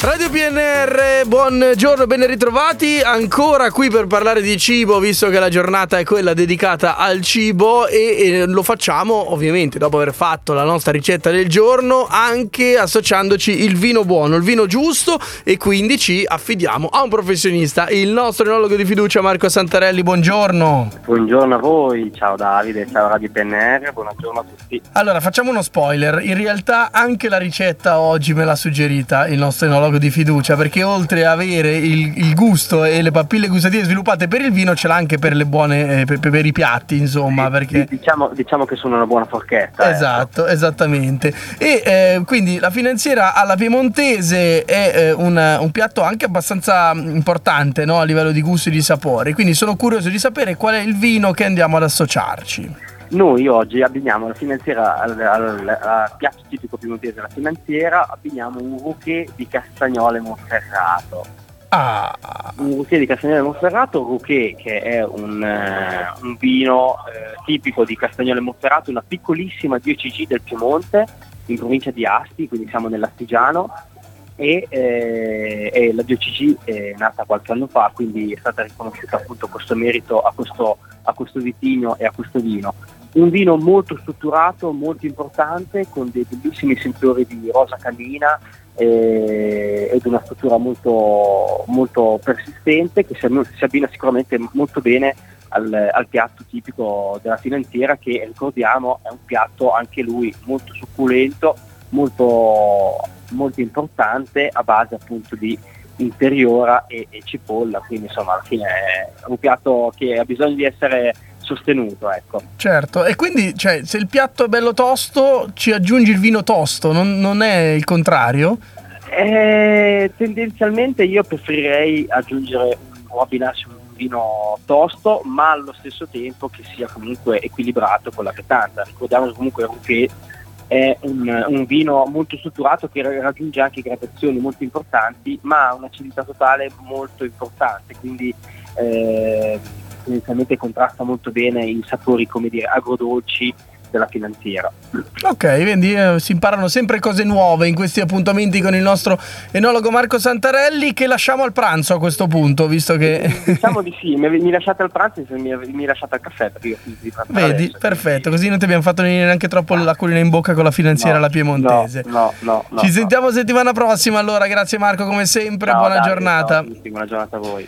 Radio PNR, buongiorno, ben ritrovati. Ancora qui per parlare di cibo, visto che la giornata è quella dedicata al cibo e, e, lo facciamo ovviamente dopo aver fatto la nostra ricetta del giorno, anche associandoci il vino buono, il vino giusto e quindi ci affidiamo a un professionista, il nostro enologo di fiducia Marco Santarelli. Buongiorno. Buongiorno a voi, ciao Davide, ciao Radio PNR, buongiorno a tutti. Allora, facciamo uno spoiler. In realtà anche la ricetta oggi me l'ha suggerita il nostro enologo di fiducia perché oltre a avere il, il, gusto e le papille gustative sviluppate per il vino ce l'ha anche per le buone eh, per, per, i piatti insomma perché diciamo, diciamo, che sono una buona forchetta esatto ecco. esattamente e eh, quindi la finanziera alla piemontese è eh, un, un, piatto anche abbastanza importante no? a livello di gusto e di sapore quindi sono curioso di sapere qual è il vino che andiamo ad associarci noi oggi abbiniamo la finanziera al, al, al piatto tipico piemontese della finanziera, abbiniamo un rouquet di castagnole monferrato. Ah. Un rouquet di castagnole monferrato, rouquet che è un, uh, un vino uh, tipico di castagnole monferrato, una piccolissima DOCG del Piemonte in provincia di Asti, quindi siamo nell'Astigiano e, eh, e la DOCG è nata qualche anno fa, quindi è stata riconosciuta appunto questo merito a questo, a questo vitigno e a questo vino un vino molto strutturato, molto importante, con dei bellissimi sentori di rosa canina eh, ed una struttura molto, molto persistente che si, abbina sicuramente molto bene al, al, piatto tipico della finanziera che ricordiamo è un piatto anche lui molto succulento, molto, molto importante a base appunto di interiora e, e cipolla, quindi insomma alla fine è un piatto che ha bisogno di essere sostenuto. Ecco. Certo, e quindi cioè, se il piatto è bello tosto ci aggiungi il vino tosto, non, non è il contrario? Eh, tendenzialmente io preferirei aggiungere o abbinarsi un vino tosto, ma allo stesso tempo che sia comunque equilibrato con la cretanza. Ricordiamo comunque che è un, un, vino molto strutturato che raggiunge anche gradazioni molto importanti, ma ha un'acidità totale molto importante, quindi eh, tendenzialmente contrasta molto bene i sapori, come dire, agrodolci della finanziera. Ok, quindi eh, si imparano sempre cose nuove in questi appuntamenti con il nostro enologo Marco Santarelli che lasciamo al pranzo a questo punto, visto che... Diciamo di sì, mi, lasciate al pranzo e mi, mi lasciate al caffè perché io di Vedi, adesso, perfetto, così non ti abbiamo fatto venire neanche troppo l'acquolina in bocca con la finanziera no, alla piemontese. No, no, no Ci no, sentiamo settimana prossima allora, grazie Marco come sempre, buona Davide, giornata. Buona giornata a voi.